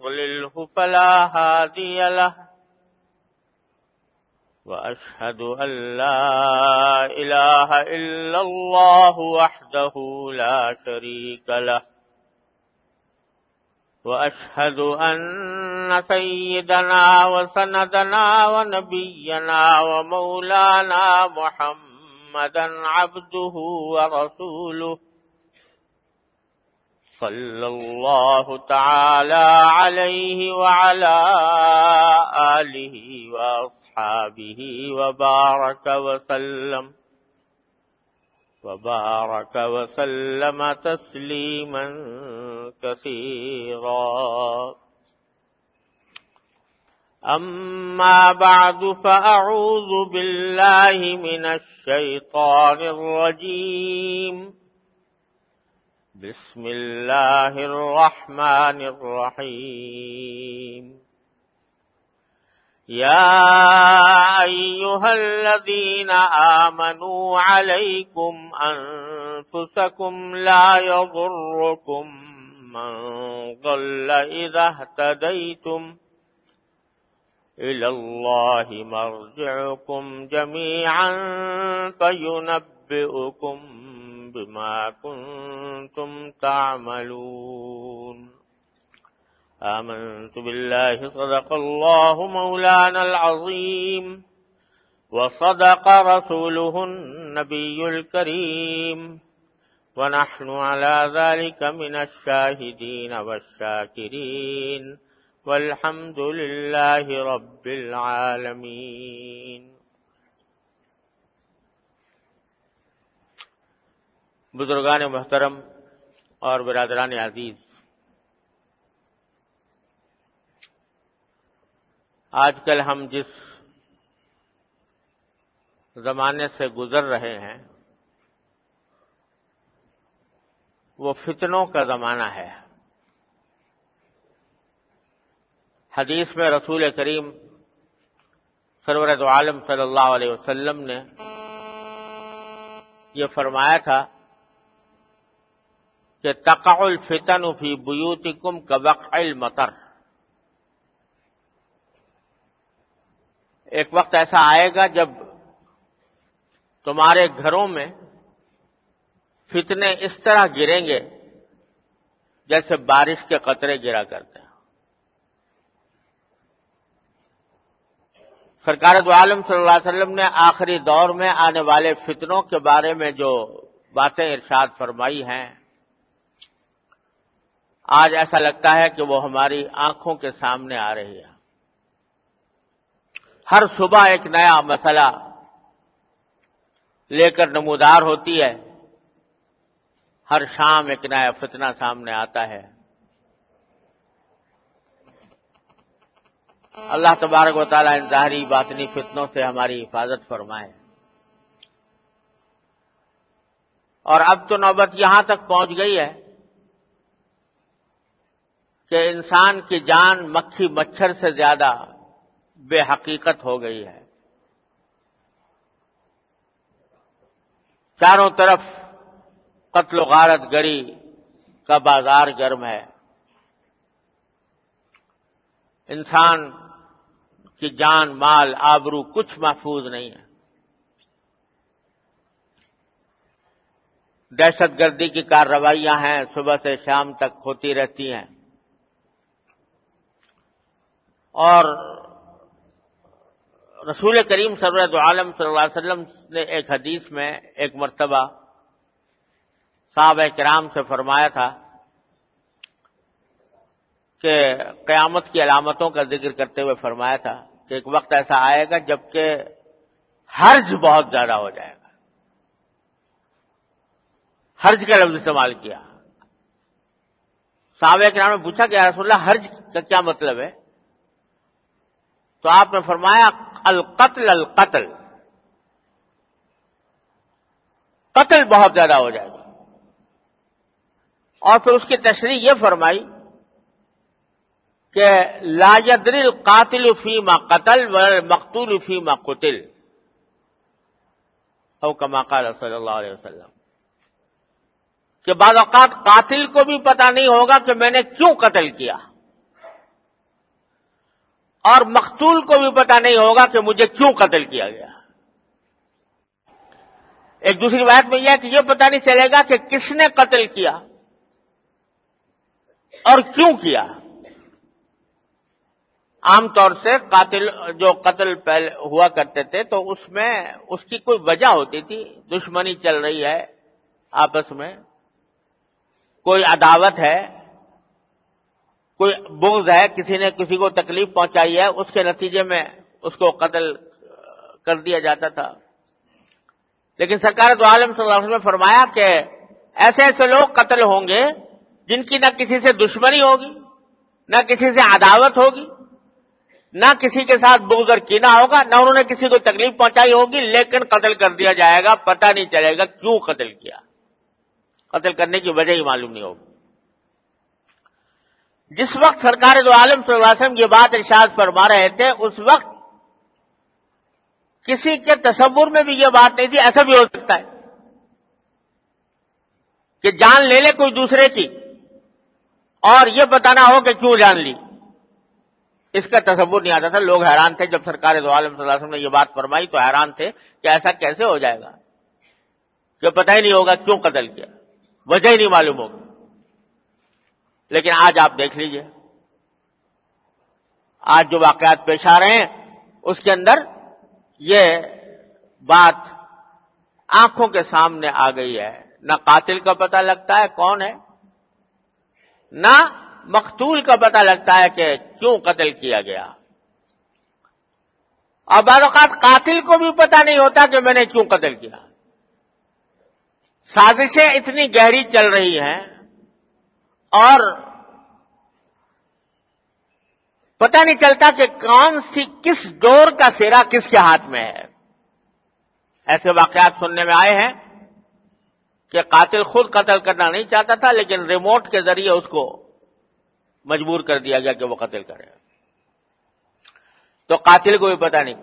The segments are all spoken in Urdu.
يضلله فلا هادي له. وأشهد أن لا إله إلا الله وحده لا شريك له. وأشهد أن سيدنا وسندنا ونبينا ومولانا محمدا عبده ورسوله. صلى الله تعالى عليه وعلى آله وأصحابه وبارك وسلم وبارك وسلم تسليما كثيرا. أما بعد فأعوذ بالله من الشيطان الرجيم. بسم الله الرحمن الرحيم. يا أيها الذين آمنوا عليكم أنفسكم لا يضركم من ضل إذا اهتديتم إلى الله مرجعكم جميعا فينبئكم بما كنتم تعملون. آمنت بالله صدق الله مولانا العظيم. وصدق رسوله النبي الكريم. ونحن على ذلك من الشاهدين والشاكرين. والحمد لله رب العالمين. بزرگان محترم اور برادران عزیز، آج کل ہم جس زمانے سے گزر رہے ہیں، وہ فتنوں کا زمانہ ہے۔ حدیث میں رسول کریم سرورت عالم صلی اللہ علیہ وسلم نے یہ فرمایا تھا کہ تقع الفتن فی بیوتکم کبق المطر۔ ایک وقت ایسا آئے گا جب تمہارے گھروں میں فتنے اس طرح گریں گے جیسے بارش کے قطرے گرا کرتے ہیں۔ سرکار دو عالم صلی اللہ علیہ وسلم نے آخری دور میں آنے والے فتنوں کے بارے میں جو باتیں ارشاد فرمائی ہیں آج ایسا لگتا ہے کہ وہ ہماری آنکھوں کے سامنے آ رہی ہے۔ ہر صبح ایک نیا مسئلہ لے کر نمودار ہوتی ہے۔ ہر شام ایک نیا فتنہ سامنے آتا ہے۔ اللہ تبارک و تعالیٰ ان ظاہری باطنی فتنوں سے ہماری حفاظت فرمائے۔ اور اب تو نوبت یہاں تک پہنچ گئی ہے۔ کہ انسان کی جان مکھی مچھر سے زیادہ بے حقیقت ہو گئی ہے۔ چاروں طرف قتل و غارت گری کا بازار گرم ہے۔ انسان کی جان، مال، آبرو کچھ محفوظ نہیں ہے۔ دہشت گردی کی کارروائیاں ہیں، صبح سے شام تک ہوتی رہتی ہیں۔ اور رسول کریم سرورت عالم صلی اللہ علیہ وسلم نے ایک حدیث میں ایک مرتبہ صحابہ کرام سے فرمایا تھا کہ قیامت کی علامتوں کا ذکر کرتے ہوئے فرمایا تھا کہ ایک وقت ایسا آئے گا جبکہ حرج بہت زیادہ ہو جائے گا۔ حرج کا لفظ استعمال کیا۔ صحابہ کرام نے پوچھا کہ رسول اللہ، حرج کا کیا مطلب ہے؟ تو آپ نے فرمایا القتل القتل۔ قتل بہت زیادہ ہو جائے گا۔ اور پھر اس کی تشریح یہ فرمائی کہ لا يدري القاتل فيما قتل والمقتول فيما قتل۔ او كما قال صلی اللہ علیہ وسلم۔ کہ بعض اوقات قاتل کو بھی پتا نہیں ہوگا کہ میں نے کیوں قتل کیا۔ اور مقتول کو بھی پتا نہیں ہوگا کہ مجھے کیوں قتل کیا گیا۔ ایک دوسری بات میں یہ ہے کہ یہ پتا نہیں چلے گا کہ کس نے قتل کیا اور کیوں کیا۔ عام طور سے قاتل جو قتل پہلے ہوا کرتے تھے تو اس میں اس کی کوئی وجہ ہوتی تھی، دشمنی چل رہی ہے آپس میں، کوئی عداوت ہے۔ کوئی بغض ہے، کسی نے کسی کو تکلیف پہنچائی ہے، اس کے نتیجے میں اس کو قتل کر دیا جاتا تھا۔ لیکن سرکار تو عالم صلی اللہ علیہ وسلم نے فرمایا کہ ایسے ایسے لوگ قتل ہوں گے جن کی نہ کسی سے دشمنی ہوگی، نہ کسی سے عداوت ہوگی، نہ کسی کے ساتھ بغض اور کینا ہوگا، نہ انہوں نے کسی کو تکلیف پہنچائی ہوگی، لیکن قتل کر دیا جائے گا، پتہ نہیں چلے گا کیوں قتل کیا۔ قتل کرنے کی وجہ ہی معلوم نہیں ہوگی۔ جس وقت سرکار دو عالم صلی اللہ علیہ وسلم یہ بات ارشاد فرما رہے تھے، اس وقت کسی کے تصور میں بھی یہ بات نہیں تھی، ایسا بھی ہو سکتا ہے کہ جان لے لے کوئی دوسرے کی اور یہ بتانا ہو کہ کیوں جان لی۔ اس کا تصور نہیں آتا تھا۔ لوگ حیران تھے جب سرکار دو عالم صلی اللہ علیہ وسلم نے یہ بات فرمائی تو حیران تھے کہ ایسا کیسے ہو جائے گا۔ کہ پتہ ہی نہیں ہوگا کیوں قتل کیا۔ وجہ ہی نہیں معلوم ہوگی لیکن آج آپ دیکھ لیجیے۔ آج جو واقعات پیش آ رہے ہیں، اس کے اندر یہ بات آنکھوں کے سامنے آ گئی ہے۔ نہ قاتل کا پتہ لگتا ہے کون ہے، نہ مقتول کا پتہ لگتا ہے کہ کیوں قتل کیا گیا۔ اور بعض اوقات قاتل کو بھی پتہ نہیں ہوتا کہ میں نے کیوں قتل کیا۔ سازشیں اتنی گہری چل رہی ہیں اور پتہ نہیں چلتا کہ کون سی کس ڈور کا سیرا کس کے ہاتھ میں ہے۔ ایسے واقعات سننے میں آئے ہیں کہ قاتل خود قتل کرنا نہیں چاہتا تھا، لیکن ریموٹ کے ذریعے اس کو مجبور کر دیا گیا کہ وہ قتل کرے۔ تو قاتل کو بھی پتا نہیں،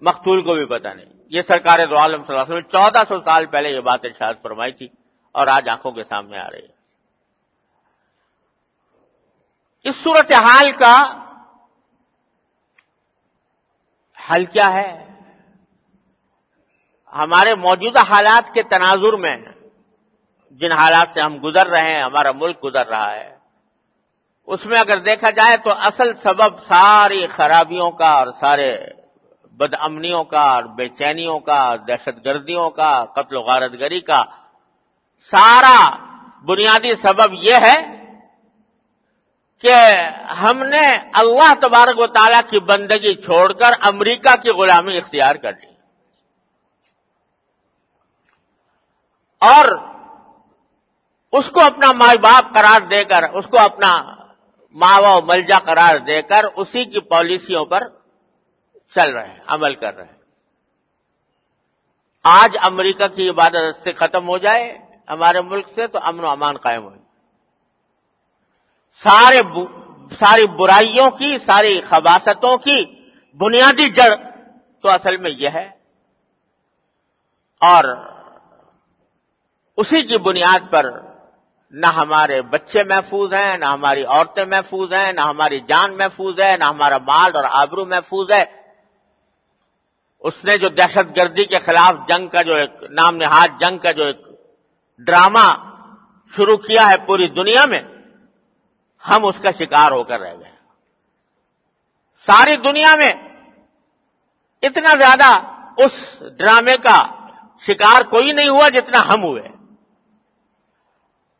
مقتول کو بھی پتا نہیں۔ یہ سرکار دو عالم صلی اللہ علیہ وسلم چودہ سو سال پہلے یہ بات ارشاد فرمائی تھی اور آج آنکھوں کے سامنے آ رہی ہے۔ اس صورت حال کا حل کیا ہے؟ ہمارے موجودہ حالات کے تناظر میں جن حالات سے ہم گزر رہے ہیں، ہمارا ملک گزر رہا ہے، اس میں اگر دیکھا جائے تو اصل سبب ساری خرابیوں کا اور سارے بد امنیوں کا اور بے چینیوں کا، دہشت گردیوں کا، قتل و غارت گری کا سارا بنیادی سبب یہ ہے کہ ہم نے اللہ تبارک و تعالی کی بندگی چھوڑ کر امریکہ کی غلامی اختیار کر لی۔ اور اس کو اپنا مائی باپ قرار دے کر، اس کو اپنا ماوا و ملجا قرار دے کر اسی کی پالیسیوں پر چل رہے ہیں، عمل کر رہے ہیں۔ آج امریکہ کی عبادت سے ختم ہو جائے، ہمارے ملک سے تو امن و امان قائم ہو سارے ساری برائیوں کی، ساری خباستوں کی بنیادی جڑ تو اصل میں یہ ہے۔ اور اسی کی بنیاد پر نہ ہمارے بچے محفوظ ہیں، نہ ہماری عورتیں محفوظ ہیں، نہ ہماری جان محفوظ ہے، نہ ہمارا مال اور آبرو محفوظ ہے۔ اس نے جو دہشت گردی کے خلاف جنگ کا جو ایک نام نہاد جنگ کا جو ایک ڈرامہ شروع کیا ہے پوری دنیا میں ہم اس کا شکار ہو کر رہ گئے ساری دنیا میں اتنا زیادہ اس ڈرامے کا شکار کوئی نہیں ہوا جتنا ہم ہوئے۔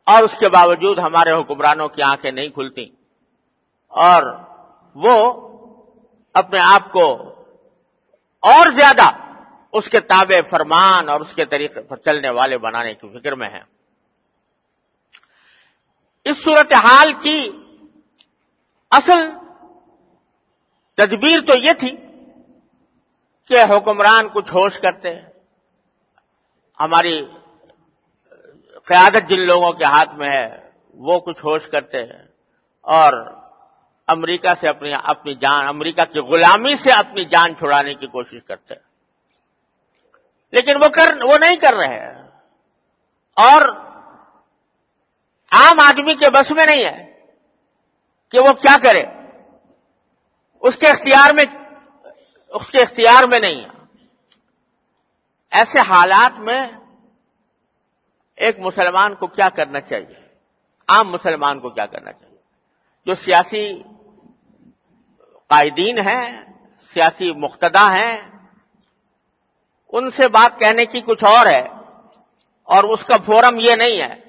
اور اس کے باوجود ہمارے حکمرانوں کی آنکھیں نہیں کھلتی اور وہ اپنے آپ کو اور زیادہ اس کے تابع فرمان اور اس کے طریقے پر چلنے والے بنانے کی فکر میں ہیں۔ اس صورت حال کی اصل تدبیر تو یہ تھی کہ حکمران کچھ ہوش کرتے ہماری قیادت جن لوگوں کے ہاتھ میں ہے، وہ کچھ ہوش کرتے ہیں۔ اور امریکہ سے اپنی اپنی جان، امریکہ کی غلامی سے اپنی جان چھڑانے کی کوشش کرتے ہیں۔ لیکن وہ کر، وہ نہیں کر رہے ہیں۔ اور عام آدمی کے بس میں نہیں ہے کہ وہ کیا کرے اس کے اختیار میں اس کے اختیار میں نہیں ہے ایسے حالات میں ایک مسلمان کو کیا کرنا چاہیے عام مسلمان کو کیا کرنا چاہیے جو سیاسی قائدین ہیں سیاسی مقتدا ہیں ان سے بات کہنے کی کچھ اور ہے اور اس کا فورم یہ نہیں ہے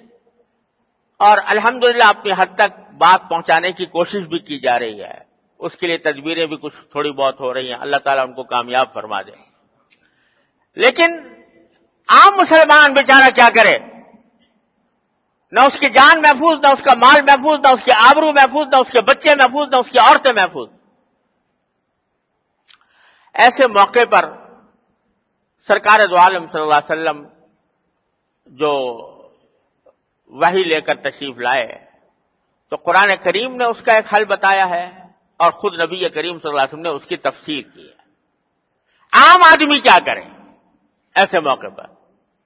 اور الحمدللہ اپنی حد تک بات پہنچانے کی کوشش بھی کی جا رہی ہے۔ اس کے لیے تجبیریں بھی کچھ تھوڑی بہت ہو رہی ہیں۔ اللہ تعالیٰ ان کو کامیاب فرما دے۔ لیکن عام مسلمان بیچارہ کیا کرے؟ نہ اس کی جان محفوظ، نہ اس کا مال محفوظ، نہ اس کے آبرو محفوظ، نہ اس کے بچے محفوظ، نہ اس کی عورتیں محفوظ۔ ایسے موقع پر سرکار دو عالم صلی اللہ علیہ وسلم جو وہی لے کر تشریف لائے۔ تو قرآن کریم نے اس کا ایک حل بتایا ہے اور خود نبی کریم صلی اللہ علیہ وسلم نے اس کی تفسیر کی ہے۔ عام آدمی کیا کرے ایسے موقع پر؟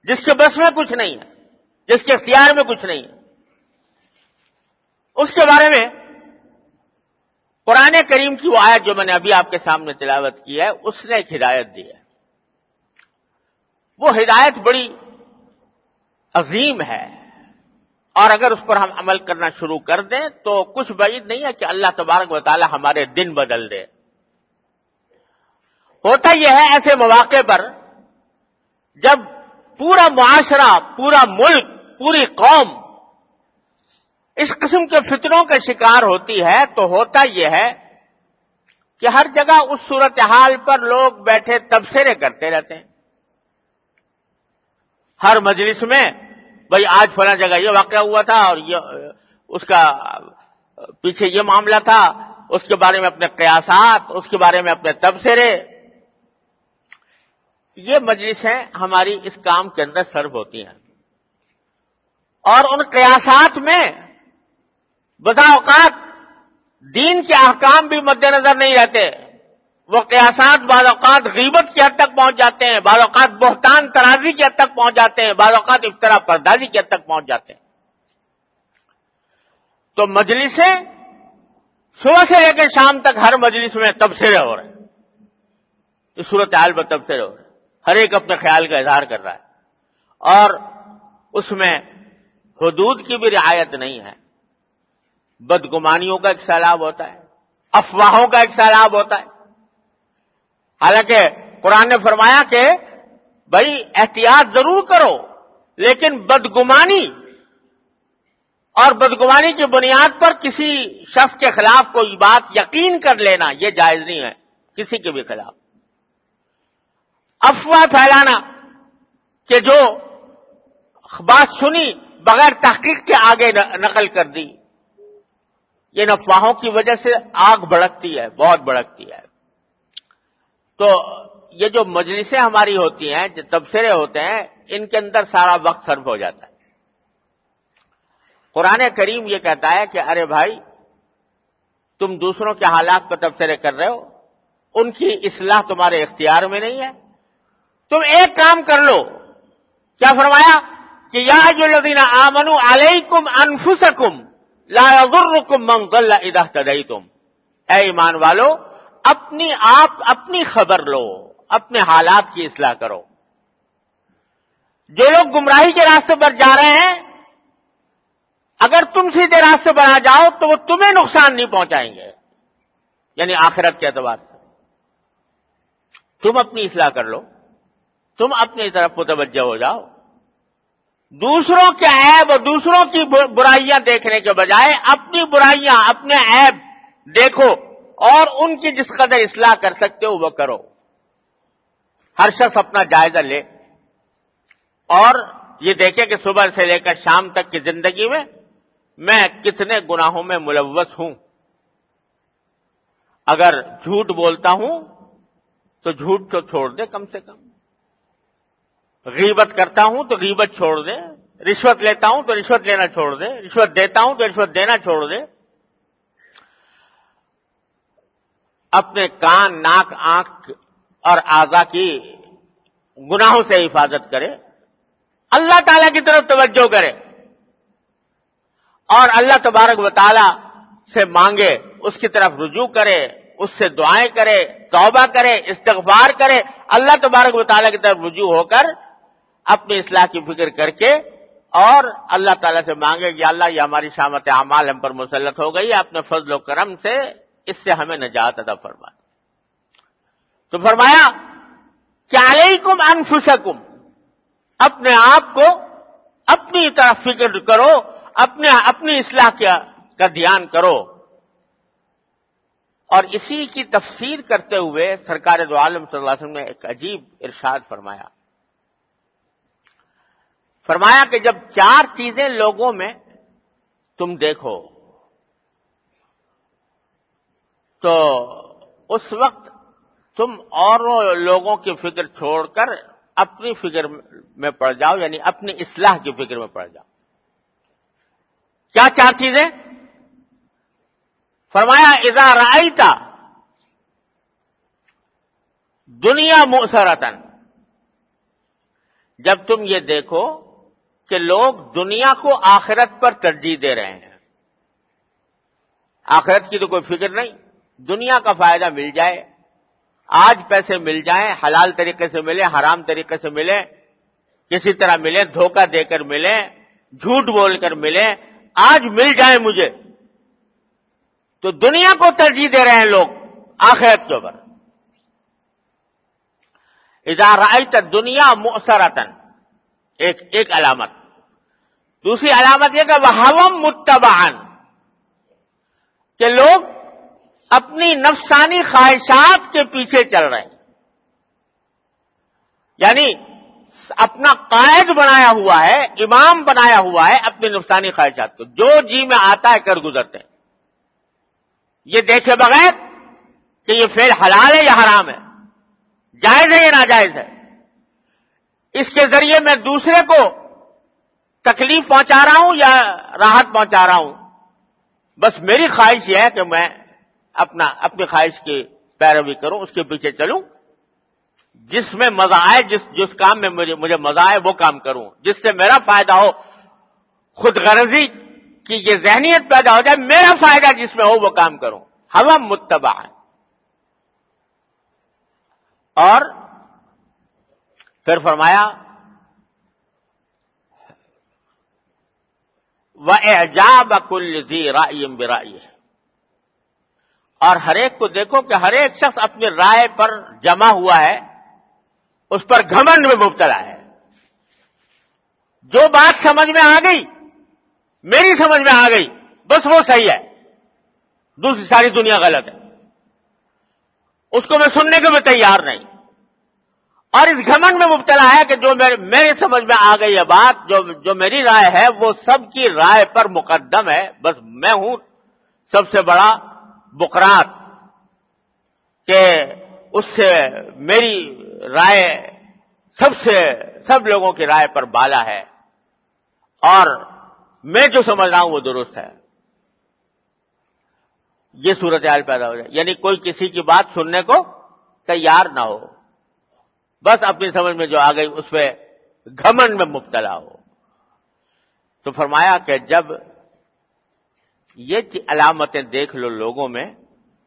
جس کے بس میں کچھ نہیں ہے، جس کے اختیار میں کچھ نہیں ہے۔ اس کے بارے میں قرآن کریم کی وہ آیت جو میں نے ابھی آپ کے سامنے تلاوت کی ہے، اس نے ایک ہدایت دی ہے۔ وہ ہدایت بڑی عظیم ہے۔ اور اگر اس پر ہم عمل کرنا شروع کر دیں تو کچھ بعید نہیں ہے کہ اللہ تبارک و تعالی ہمارے دن بدل دے۔ ہوتا یہ ہے ایسے مواقع پر جب پورا معاشرہ، پورا ملک، پوری قوم اس قسم کے فطروں کا شکار ہوتی ہے تو ہوتا یہ ہے کہ ہر جگہ اس صورتحال پر لوگ بیٹھے تبصرے کرتے رہتے ہیں۔ ہر مجلس میں بھائی آج فلاں جگہ یہ واقعہ ہوا تھا اور یہ، اس کا پیچھے یہ معاملہ تھا، اس کے بارے میں اپنے قیاسات، اس کے بارے میں اپنے تبصرے۔ یہ مجلسیں ہماری اس کام کے اندر سرو ہوتی ہیں۔ اور ان قیاسات میں بتا اوقات دین کے احکام بھی مد نظر نہیں رہتے۔ وہ قیاسات بعض اوقات غیبت کی حد تک پہنچ جاتے ہیں، بعض اوقات بہتان ترازی کی حد تک پہنچ جاتے ہیں، بعض اوقات افطرا پردازی کی حد تک پہنچ جاتے ہیں۔ تو مجلسیں صبح سے لے کر شام تک ہر مجلس میں تبصرے ہو رہے ہیں۔ اس صورت حال پر تبصرے ہو رہے ہیں۔ ہر ایک اپنے خیال کا اظہار کر رہا ہے۔ اور اس میں حدود کی بھی رعایت نہیں ہے۔ بدگمانیوں کا ایک سیلاب ہوتا ہے، افواہوں کا ایک سیلاب ہوتا ہے۔ حالانکہ قرآن نے فرمایا کہ بھائی احتیاط ضرور کرو، لیکن بدگمانی اور بدگمانی کی بنیاد پر کسی شخص کے خلاف کوئی بات یقین کر لینا، یہ جائز نہیں ہے، کسی کے بھی خلاف۔ افواہ پھیلانا کہ جو بات سنی بغیر تحقیق کے آگے نقل کر دی، یہ افواہوں کی وجہ سے آگ بڑکتی ہے، بہت بڑکتی ہے۔ تو یہ جو مجلسیں ہماری ہوتی ہیں، جو تبصرے ہوتے ہیں، ان کے اندر سارا وقت صرف ہو جاتا ہے۔ قرآن کریم یہ کہتا ہے کہ ارے بھائی، تم دوسروں کے حالات پر تبصرے کر رہے ہو، ان کی اصلاح تمہارے اختیار میں نہیں ہے۔ تم ایک کام کر لو۔ کیا فرمایا؟ کہ یا جو لدین آمن علیکم انفسکم لا يضرکم من ضل اذا تم اے ایمان والو اپنی آپ اپنی خبر لو، اپنے حالات کی اصلاح کرو۔ جو لوگ گمراہی کے راستے پر جا رہے ہیں، اگر تم سیدھے راستے پر آ جاؤ تو وہ تمہیں نقصان نہیں پہنچائیں گے یعنی آخرت کے اعتبار سے۔ تم اپنی اصلاح کر لو، تم اپنی طرف متوجہ ہو جاؤ۔ دوسروں کے عیب اور دوسروں کی برائیاں دیکھنے کے بجائے اپنی برائیاں، اپنے عیب دیکھو۔ اور ان کی جس قدر اصلاح کر سکتے ہو وہ کرو۔ ہر شخص اپنا جائزہ لے۔ اور یہ دیکھے کہ صبح سے لے کر شام تک کی زندگی میں میں کتنے گناہوں میں ملوث ہوں۔ اگر جھوٹ بولتا ہوں تو جھوٹ تو چھوڑ دے کم سے کم۔ غیبت کرتا ہوں تو غیبت چھوڑ دے۔ رشوت لیتا ہوں تو رشوت لینا چھوڑ دے۔ رشوت دیتا ہوں تو رشوت دینا چھوڑ دے۔ اپنے کان، ناک، آنکھ اور آزا کی گناہوں سے حفاظت کرے۔ اللہ تعالی کی طرف توجہ کرے۔ اور اللہ تبارک و تعالی سے مانگے، اس کی طرف رجوع کرے، اس سے دعائیں کرے، توبہ کرے، استغفار کرے۔ اللہ تبارک و تعالیٰ کی طرف رجوع ہو کر اپنی اصلاح کی فکر کر کے اور اللہ تعالیٰ سے مانگے کہ اللہ یہ ہماری شامت اعمال ہم پر مسلط ہو گئی، اپنے فضل و کرم سے اس سے ہمیں نجات ادا فرما تو فرمایا کیا علیکم انفسکم، اپنے آپ کو اپنی طرف فکر کرو، اپنے اپنی اصلاح کا دھیان کرو۔ اور اسی کی تفسیر کرتے ہوئے سرکار دو عالم صلی اللہ علیہ وسلم نے ایک عجیب ارشاد فرمایا۔ فرمایا کہ جب چار چیزیں لوگوں میں تم دیکھو تو اس وقت تم اور لوگوں کی فکر چھوڑ کر اپنی فکر میں پڑ جاؤ یعنی اپنی اصلاح کی فکر میں پڑ جاؤ۔ کیا چار چیزیں؟ فرمایا، اذا رائتا دنیا موسرتن جب تم یہ دیکھو کہ لوگ دنیا کو آخرت پر ترجیح دے رہے ہیں۔ آخرت کی تو کوئی فکر نہیں۔ دنیا کا فائدہ مل جائے، آج پیسے مل جائیں، حلال طریقے سے ملے، حرام طریقے سے ملے، کسی طرح ملے، دھوکہ دے کر ملے، جھوٹ بول کر ملے، آج مل جائے مجھے۔ تو دنیا کو ترجیح دے رہے ہیں لوگ، آخرت کے اوپر۔ ادارہ دنیا مؤثرتن ایک ایک علامت۔ دوسری علامت یہ کہ وہ متبان کہ لوگ اپنی نفسانی خواہشات کے پیچھے چل رہے ہیں۔ یعنی اپنا قائد بنایا ہوا ہے، امام بنایا ہوا ہے اپنی نفسانی خواہشات کو۔ جو جی میں آتا ہے، کر گزرتے ہیں۔ یہ دیکھے بغیر کہ یہ فیل حلال ہے یا حرام ہے۔ جائز ہے یا ناجائز ہے۔ اس کے ذریعے میں دوسرے کو تکلیف پہنچا رہا ہوں یا راحت پہنچا رہا ہوں۔ بس میری خواہش یہ ہے کہ میں اپنا اپنی خواہش کی پیروی کروں، اس کے پیچھے چلوں۔ جس میں مزہ آئے، جس جس کام میں مجھے مجھے مزہ آئے، وہ کام کروں۔ جس سے میرا فائدہ ہو، خود غرضی کی یہ ذہنیت پیدا ہو جائے، میرا فائدہ جس میں ہو، وہ کام کروں۔ ہم متبع۔ ہے اور پھر فرمایا وہ اعجاب کل ذی رائم برائی اور ہر ایک کو دیکھو کہ ہر ایک شخص اپنی رائے پر جمع ہوا ہے، اس پر گھمنڈ میں مبتلا ہے۔ جو بات سمجھ میں آ گئی، میری سمجھ میں آ گئی، بس وہ صحیح ہے۔ دوسری ساری دنیا غلط ہے۔ اس کو میں سننے کے بھی تیار نہیں۔ اور اس گھمنڈ میں مبتلا ہے کہ جو میری سمجھ میں آ گئی ہے بات، جو جو میری رائے ہے، وہ سب کی رائے پر مقدم ہے۔ بس میں ہوں سب سے بڑا بکرات کہ اس سے میری رائے سب سے، سب لوگوں کی رائے پر بالا ہے۔ اور میں جو سمجھ رہا ہوں وہ درست ہے۔ یہ صورتحال پیدا ہو جائے۔ یعنی کوئی کسی کی بات سننے کو تیار نہ ہو۔ بس اپنی سمجھ میں جو آ گئی، اس پہ گھمن میں مبتلا ہو۔ تو فرمایا کہ جب یہ علامتیں دیکھ لو لوگوں میں،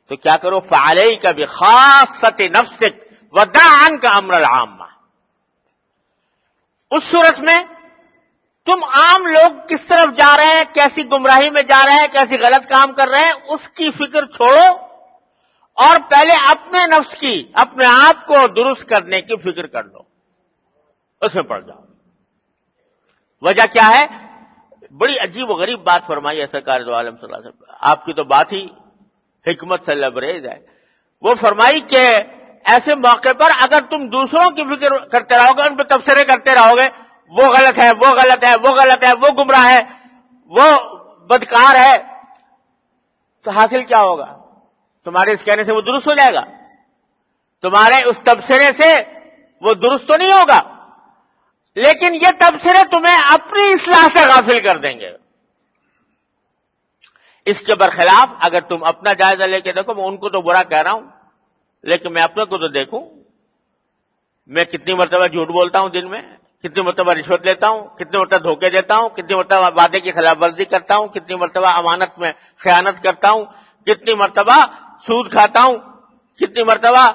تو کیا کرو؟ فعلی کا بھی خاص ست نفسک ودان کا امر العام اس صورت میں تم عام لوگ کس طرف جا رہے ہیں؟ کیسی گمراہی میں جا رہے ہیں؟ کیسی غلط کام کر رہے ہیں؟ اس کی فکر چھوڑو۔ اور پہلے اپنے نفس کی، اپنے آپ کو درست کرنے کی فکر کر لو اس میں پڑ جاؤ۔ وجہ کیا ہے؟ بڑی عجیب و غریب بات فرمائی ہے سرکار دو عالم صلی اللہ علیہ وسلم۔ آپ کی تو بات ہی حکمت سے لبریز ہے۔ وہ فرمائی کہ ایسے موقع پر اگر تم دوسروں کی فکر کرتے رہو گے، ان پہ تبصرے کرتے رہو گے، وہ غلط ہے، وہ غلط ہے، وہ غلط ہے، وہ گمراہ ہے، وہ بدکار ہے، تو حاصل کیا ہوگا؟ تمہارے اس کہنے سے وہ درست ہو جائے گا۔ تمہارے اس تبصرے سے وہ درست تو نہیں ہوگا۔ لیکن یہ تبصرے تمہیں اپنی اصلاح سے غافل کر دیں گے۔ اس کے برخلاف اگر تم اپنا جائزہ لے کے دیکھو، میں ان کو تو برا کہہ رہا ہوں، لیکن میں اپنے کو تو دیکھوں۔ میں کتنی مرتبہ جھوٹ بولتا ہوں دن میں، کتنی مرتبہ رشوت لیتا ہوں، کتنی مرتبہ دھوکے دیتا ہوں، کتنی مرتبہ وعدے کی خلاف ورزی کرتا ہوں، کتنی مرتبہ امانت میں خیانت کرتا ہوں، کتنی مرتبہ سود کھاتا ہوں، کتنی مرتبہ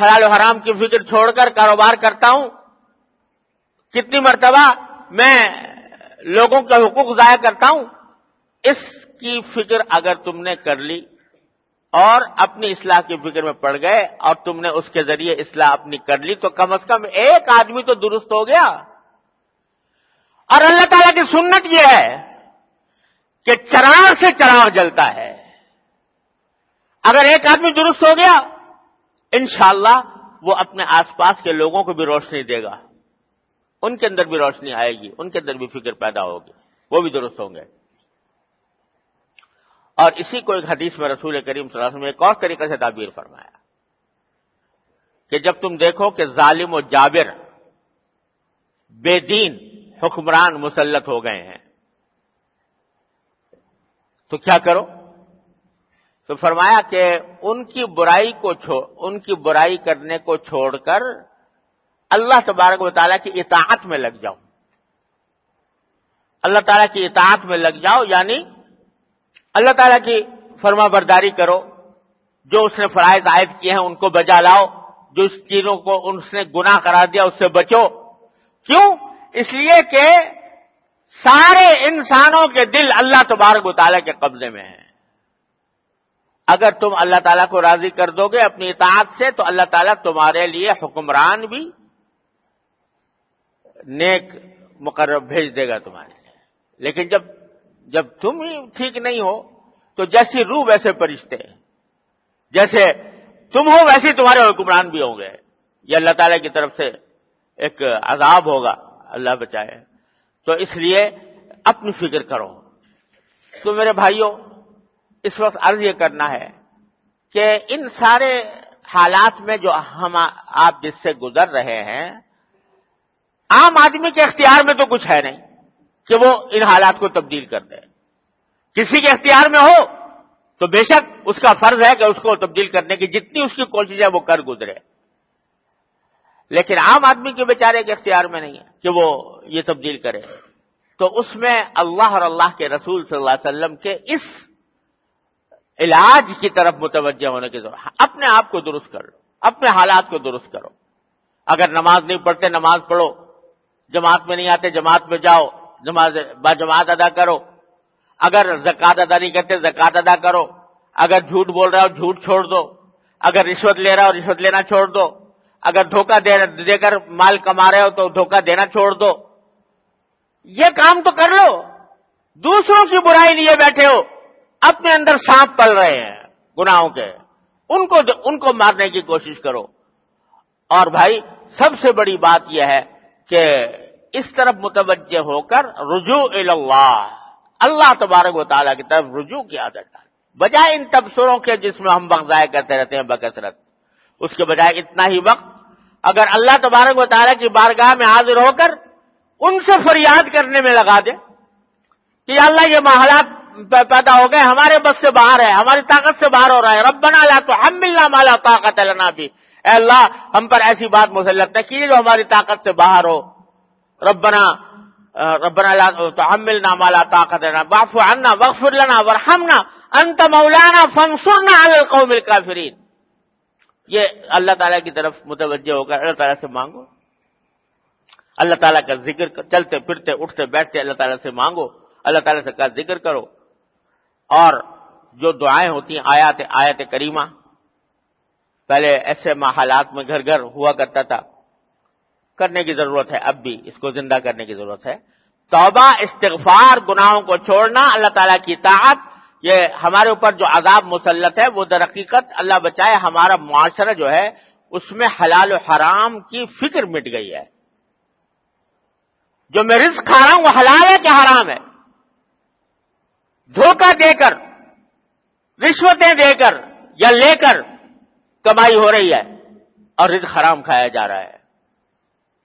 حلال و حرام کی فکر چھوڑ کر کاروبار کرتا ہوں۔ کتنی مرتبہ میں لوگوں کے حقوق ضائع کرتا ہوں، اس کی فکر اگر تم نے کر لی اور اپنی اصلاح کی فکر میں پڑ گئے اور تم نے اس کے ذریعے اصلاح اپنی کر لی، تو کم از کم ایک آدمی تو درست ہو گیا۔ اور اللہ تعالیٰ کی سنت یہ ہے کہ چراغ سے چراغ جلتا ہے۔ اگر ایک آدمی درست ہو گیا، انشاءاللہ وہ اپنے آس پاس کے لوگوں کو بھی روشنی دے گا۔ ان کے اندر بھی روشنی آئے گی، ان کے اندر بھی فکر پیدا ہوگی، وہ بھی درست ہوں گے۔ اور اسی کو ایک حدیث میں رسول کریم صلی اللہ علیہ وسلم ایک اور طریقے سے تعبیر فرمایا کہ جب تم دیکھو کہ ظالم و جابر بے دین حکمران مسلط ہو گئے ہیں، تو کیا کرو؟ تو فرمایا کہ ان کی برائی کو ان کی برائی کرنے کو چھوڑ کر اللہ تبارک و تعالیٰ کی اطاعت میں لگ جاؤ۔ اللہ تعالیٰ کی اطاعت میں لگ جاؤ یعنی اللہ تعالیٰ کی فرما برداری کرو، جو اس نے فرائض عائد کیے ہیں ان کو بجا لاؤ، جو اس چیزوں کو اس نے گناہ کرا دیا اس سے بچو۔ کیوں؟ اس لیے کہ سارے انسانوں کے دل اللہ تبارک و تعالیٰ کے قبضے میں ہیں۔ اگر تم اللہ تعالیٰ کو راضی کر دو گے اپنی اطاعت سے، تو اللہ تعالیٰ تمہارے لیے حکمران بھی نیک مقرر بھیج دے گا تمہارے لیے۔ لیکن جب جب تم ہی ٹھیک نہیں ہو، تو جیسی روح ویسے پرشتے جیسے تم ہو ویسے تمہارے حکمران بھی ہوں گے۔ یہ اللہ تعالی کی طرف سے ایک عذاب ہوگا، اللہ بچائے۔ تو اس لیے اپنی فکر کرو۔ تو میرے بھائیوں، اس وقت عرض یہ کرنا ہے کہ ان سارے حالات میں جو ہم آپ جس سے گزر رہے ہیں عام آدمی کے اختیار میں تو کچھ ہے نہیں کہ وہ ان حالات کو تبدیل کر دے۔ کسی کے اختیار میں ہو تو بے شک اس کا فرض ہے کہ اس کو تبدیل کرنے کی جتنی اس کی کوشش ہے وہ کر گزرے۔ لیکن عام آدمی کے بیچارے کے اختیار میں نہیں ہے کہ وہ یہ تبدیل کرے۔ تو اس میں اللہ اور اللہ کے رسول صلی اللہ علیہ وسلم کے اس علاج کی طرف متوجہ ہونے کی ضرورت اپنے آپ کو درست کرو، اپنے حالات کو درست کرو۔ اگر نماز نہیں پڑھتے، نماز پڑھو۔ جماعت میں نہیں آتے، جماعت میں جاؤ با جماعت ادا کرو۔ اگر زکات ادا نہیں کرتے، زکات ادا کرو۔ اگر جھوٹ بول رہا ہو، جھوٹ چھوڑ دو۔ اگر رشوت لے رہا ہو، رشوت لینا چھوڑ دو۔ اگر دھوکہ دے کر مال کما رہے ہو، تو دھوکہ دینا چھوڑ دو۔ یہ کام تو کر لو۔ دوسروں کی برائی لیے بیٹھے ہو، اپنے اندر سانپ پل رہے ہیں، گناہوں کے۔ ان کو ان کو مارنے کی کوشش کرو۔ اور بھائی، سب سے بڑی بات یہ ہے کہ اس طرف متوجہ ہو کر رجوع اللہ اللہ تبارک و تعالیٰ کی طرف رجوع کی عادت ڈال۔ بجائے ان تبصروں کے جس میں ہم وقت ضائع کرتے رہتے ہیں، بکثرت۔ اس کے بجائے اتنا ہی وقت اگر اللہ تبارک و تعالیٰ کی بارگاہ میں حاضر ہو کر ان سے فریاد کرنے میں لگا دے کہ اللہ یہ محلات پیدا ہو گئے، ہمارے بس سے باہر ہے، ہماری طاقت سے باہر ہو رہا ہے، ربنا لا تو ہم ملنا مالا طاقت لنا بھی اے اللہ، ہم پر ایسی بات مسلط ہے کہ جو ہماری طاقت سے باہر ہو۔ ربنا ربنا لا تحملنا ما لا طاقت لنا، واعف عنا واغفر لنا وارحمنا، انت مولانا فانصرنا على القوم الكافرين یہ اللہ تعالیٰ کی طرف متوجہ ہو کر اللہ تعالیٰ سے مانگو۔ اللہ تعالیٰ کا ذکر چلتے پھرتے، اٹھتے بیٹھتے اللہ تعالیٰ سے مانگو۔ اللہ تعالیٰ سے کا ذکر کرو۔ اور جو دعائیں ہوتی ہیں، آیات، آیت کریمہ پہلے ایسے حالات میں گھر گھر ہوا کرتا تھا۔ کرنے کی ضرورت ہے، اب بھی اس کو زندہ کرنے کی ضرورت ہے۔ توبہ، استغفار، گناہوں کو چھوڑنا، اللہ تعالیٰ کی طاعت یہ ہمارے اوپر جو عذاب مسلط ہے، وہ در حقیقت اللہ بچائے ہمارا معاشرہ جو ہے، اس میں حلال و حرام کی فکر مٹ گئی ہے۔ جو میں رزق کھا رہا ہوں، وہ حلال ہے کہ حرام ہے؟ دھوکہ دے کر، رشوتیں دے کر یا لے کر کمائی ہو رہی ہے اور رزق حرام کھایا جا رہا ہے۔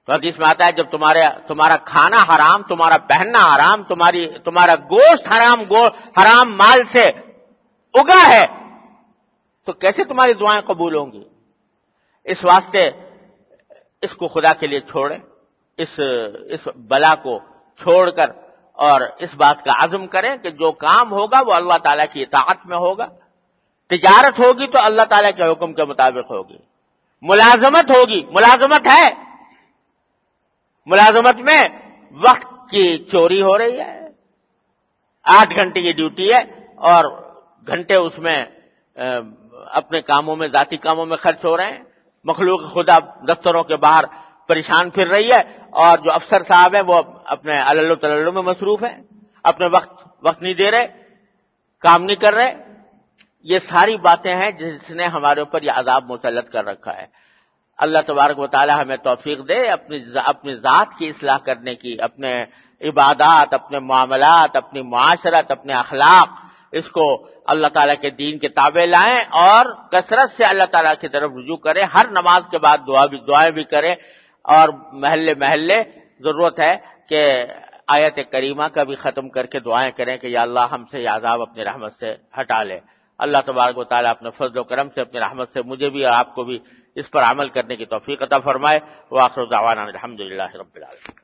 تو حدیث میں آتا ہے جب تمہارے تمہارا کھانا حرام، تمہارا پہننا حرام، تمہاری، تمہارا گوشت حرام، گو، حرام مال سے اگا ہے، تو کیسے تمہاری دعائیں قبول ہوں گی؟ اس واسطے اس کو خدا کے لیے چھوڑیں، اس اس بلا کو چھوڑ کر اور اس بات کا عزم کریں کہ جو کام ہوگا وہ اللہ تعالیٰ کی اطاعت میں ہوگا۔ تجارت ہوگی تو اللہ تعالیٰ کے حکم کے مطابق ہوگی۔ ملازمت ہوگی، ملازمت ہے۔ ملازمت میں وقت کی چوری ہو رہی ہے۔ آٹھ گھنٹے کی ڈیوٹی ہے اور گھنٹے اس میں اپنے کاموں میں، ذاتی کاموں میں خرچ ہو رہے ہیں۔ مخلوق خدا دفتروں کے باہر پریشان پھر رہی ہے اور جو افسر صاحب ہیں وہ اپنے اللہ تلو میں مصروف ہیں۔ اپنے وقت وقت نہیں دے رہے، کام نہیں کر رہے۔ یہ ساری باتیں ہیں جس نے ہمارے اوپر یہ عذاب مسلط کر رکھا ہے۔ اللہ تبارک و تعالی ہمیں توفیق دے اپنی اپنی ذات کی اصلاح کرنے کی، اپنے عبادات، اپنے معاملات، اپنی معاشرت، اپنے اخلاق، اس کو اللہ تعالیٰ کے دین کے تابع لائیں اور کثرت سے اللہ تعالیٰ کی طرف رجوع کریں۔ ہر نماز کے بعد دعا بھی دعائیں بھی کریں۔ اور محلے محلے ضرورت ہے کہ آیت کریمہ کا بھی ختم کر کے دعائیں کریں کہ یا اللہ ہم سے یہ عذاب اپنی رحمت سے ہٹا لے۔ اللہ تبارک و تعالیٰ اپنے فضل و کرم سے، اپنی رحمت سے مجھے بھی اور آپ کو بھی اس پر عمل کرنے کی توفیق عطا فرمائے۔ وہ آخر الحمد للہ رب العالمین۔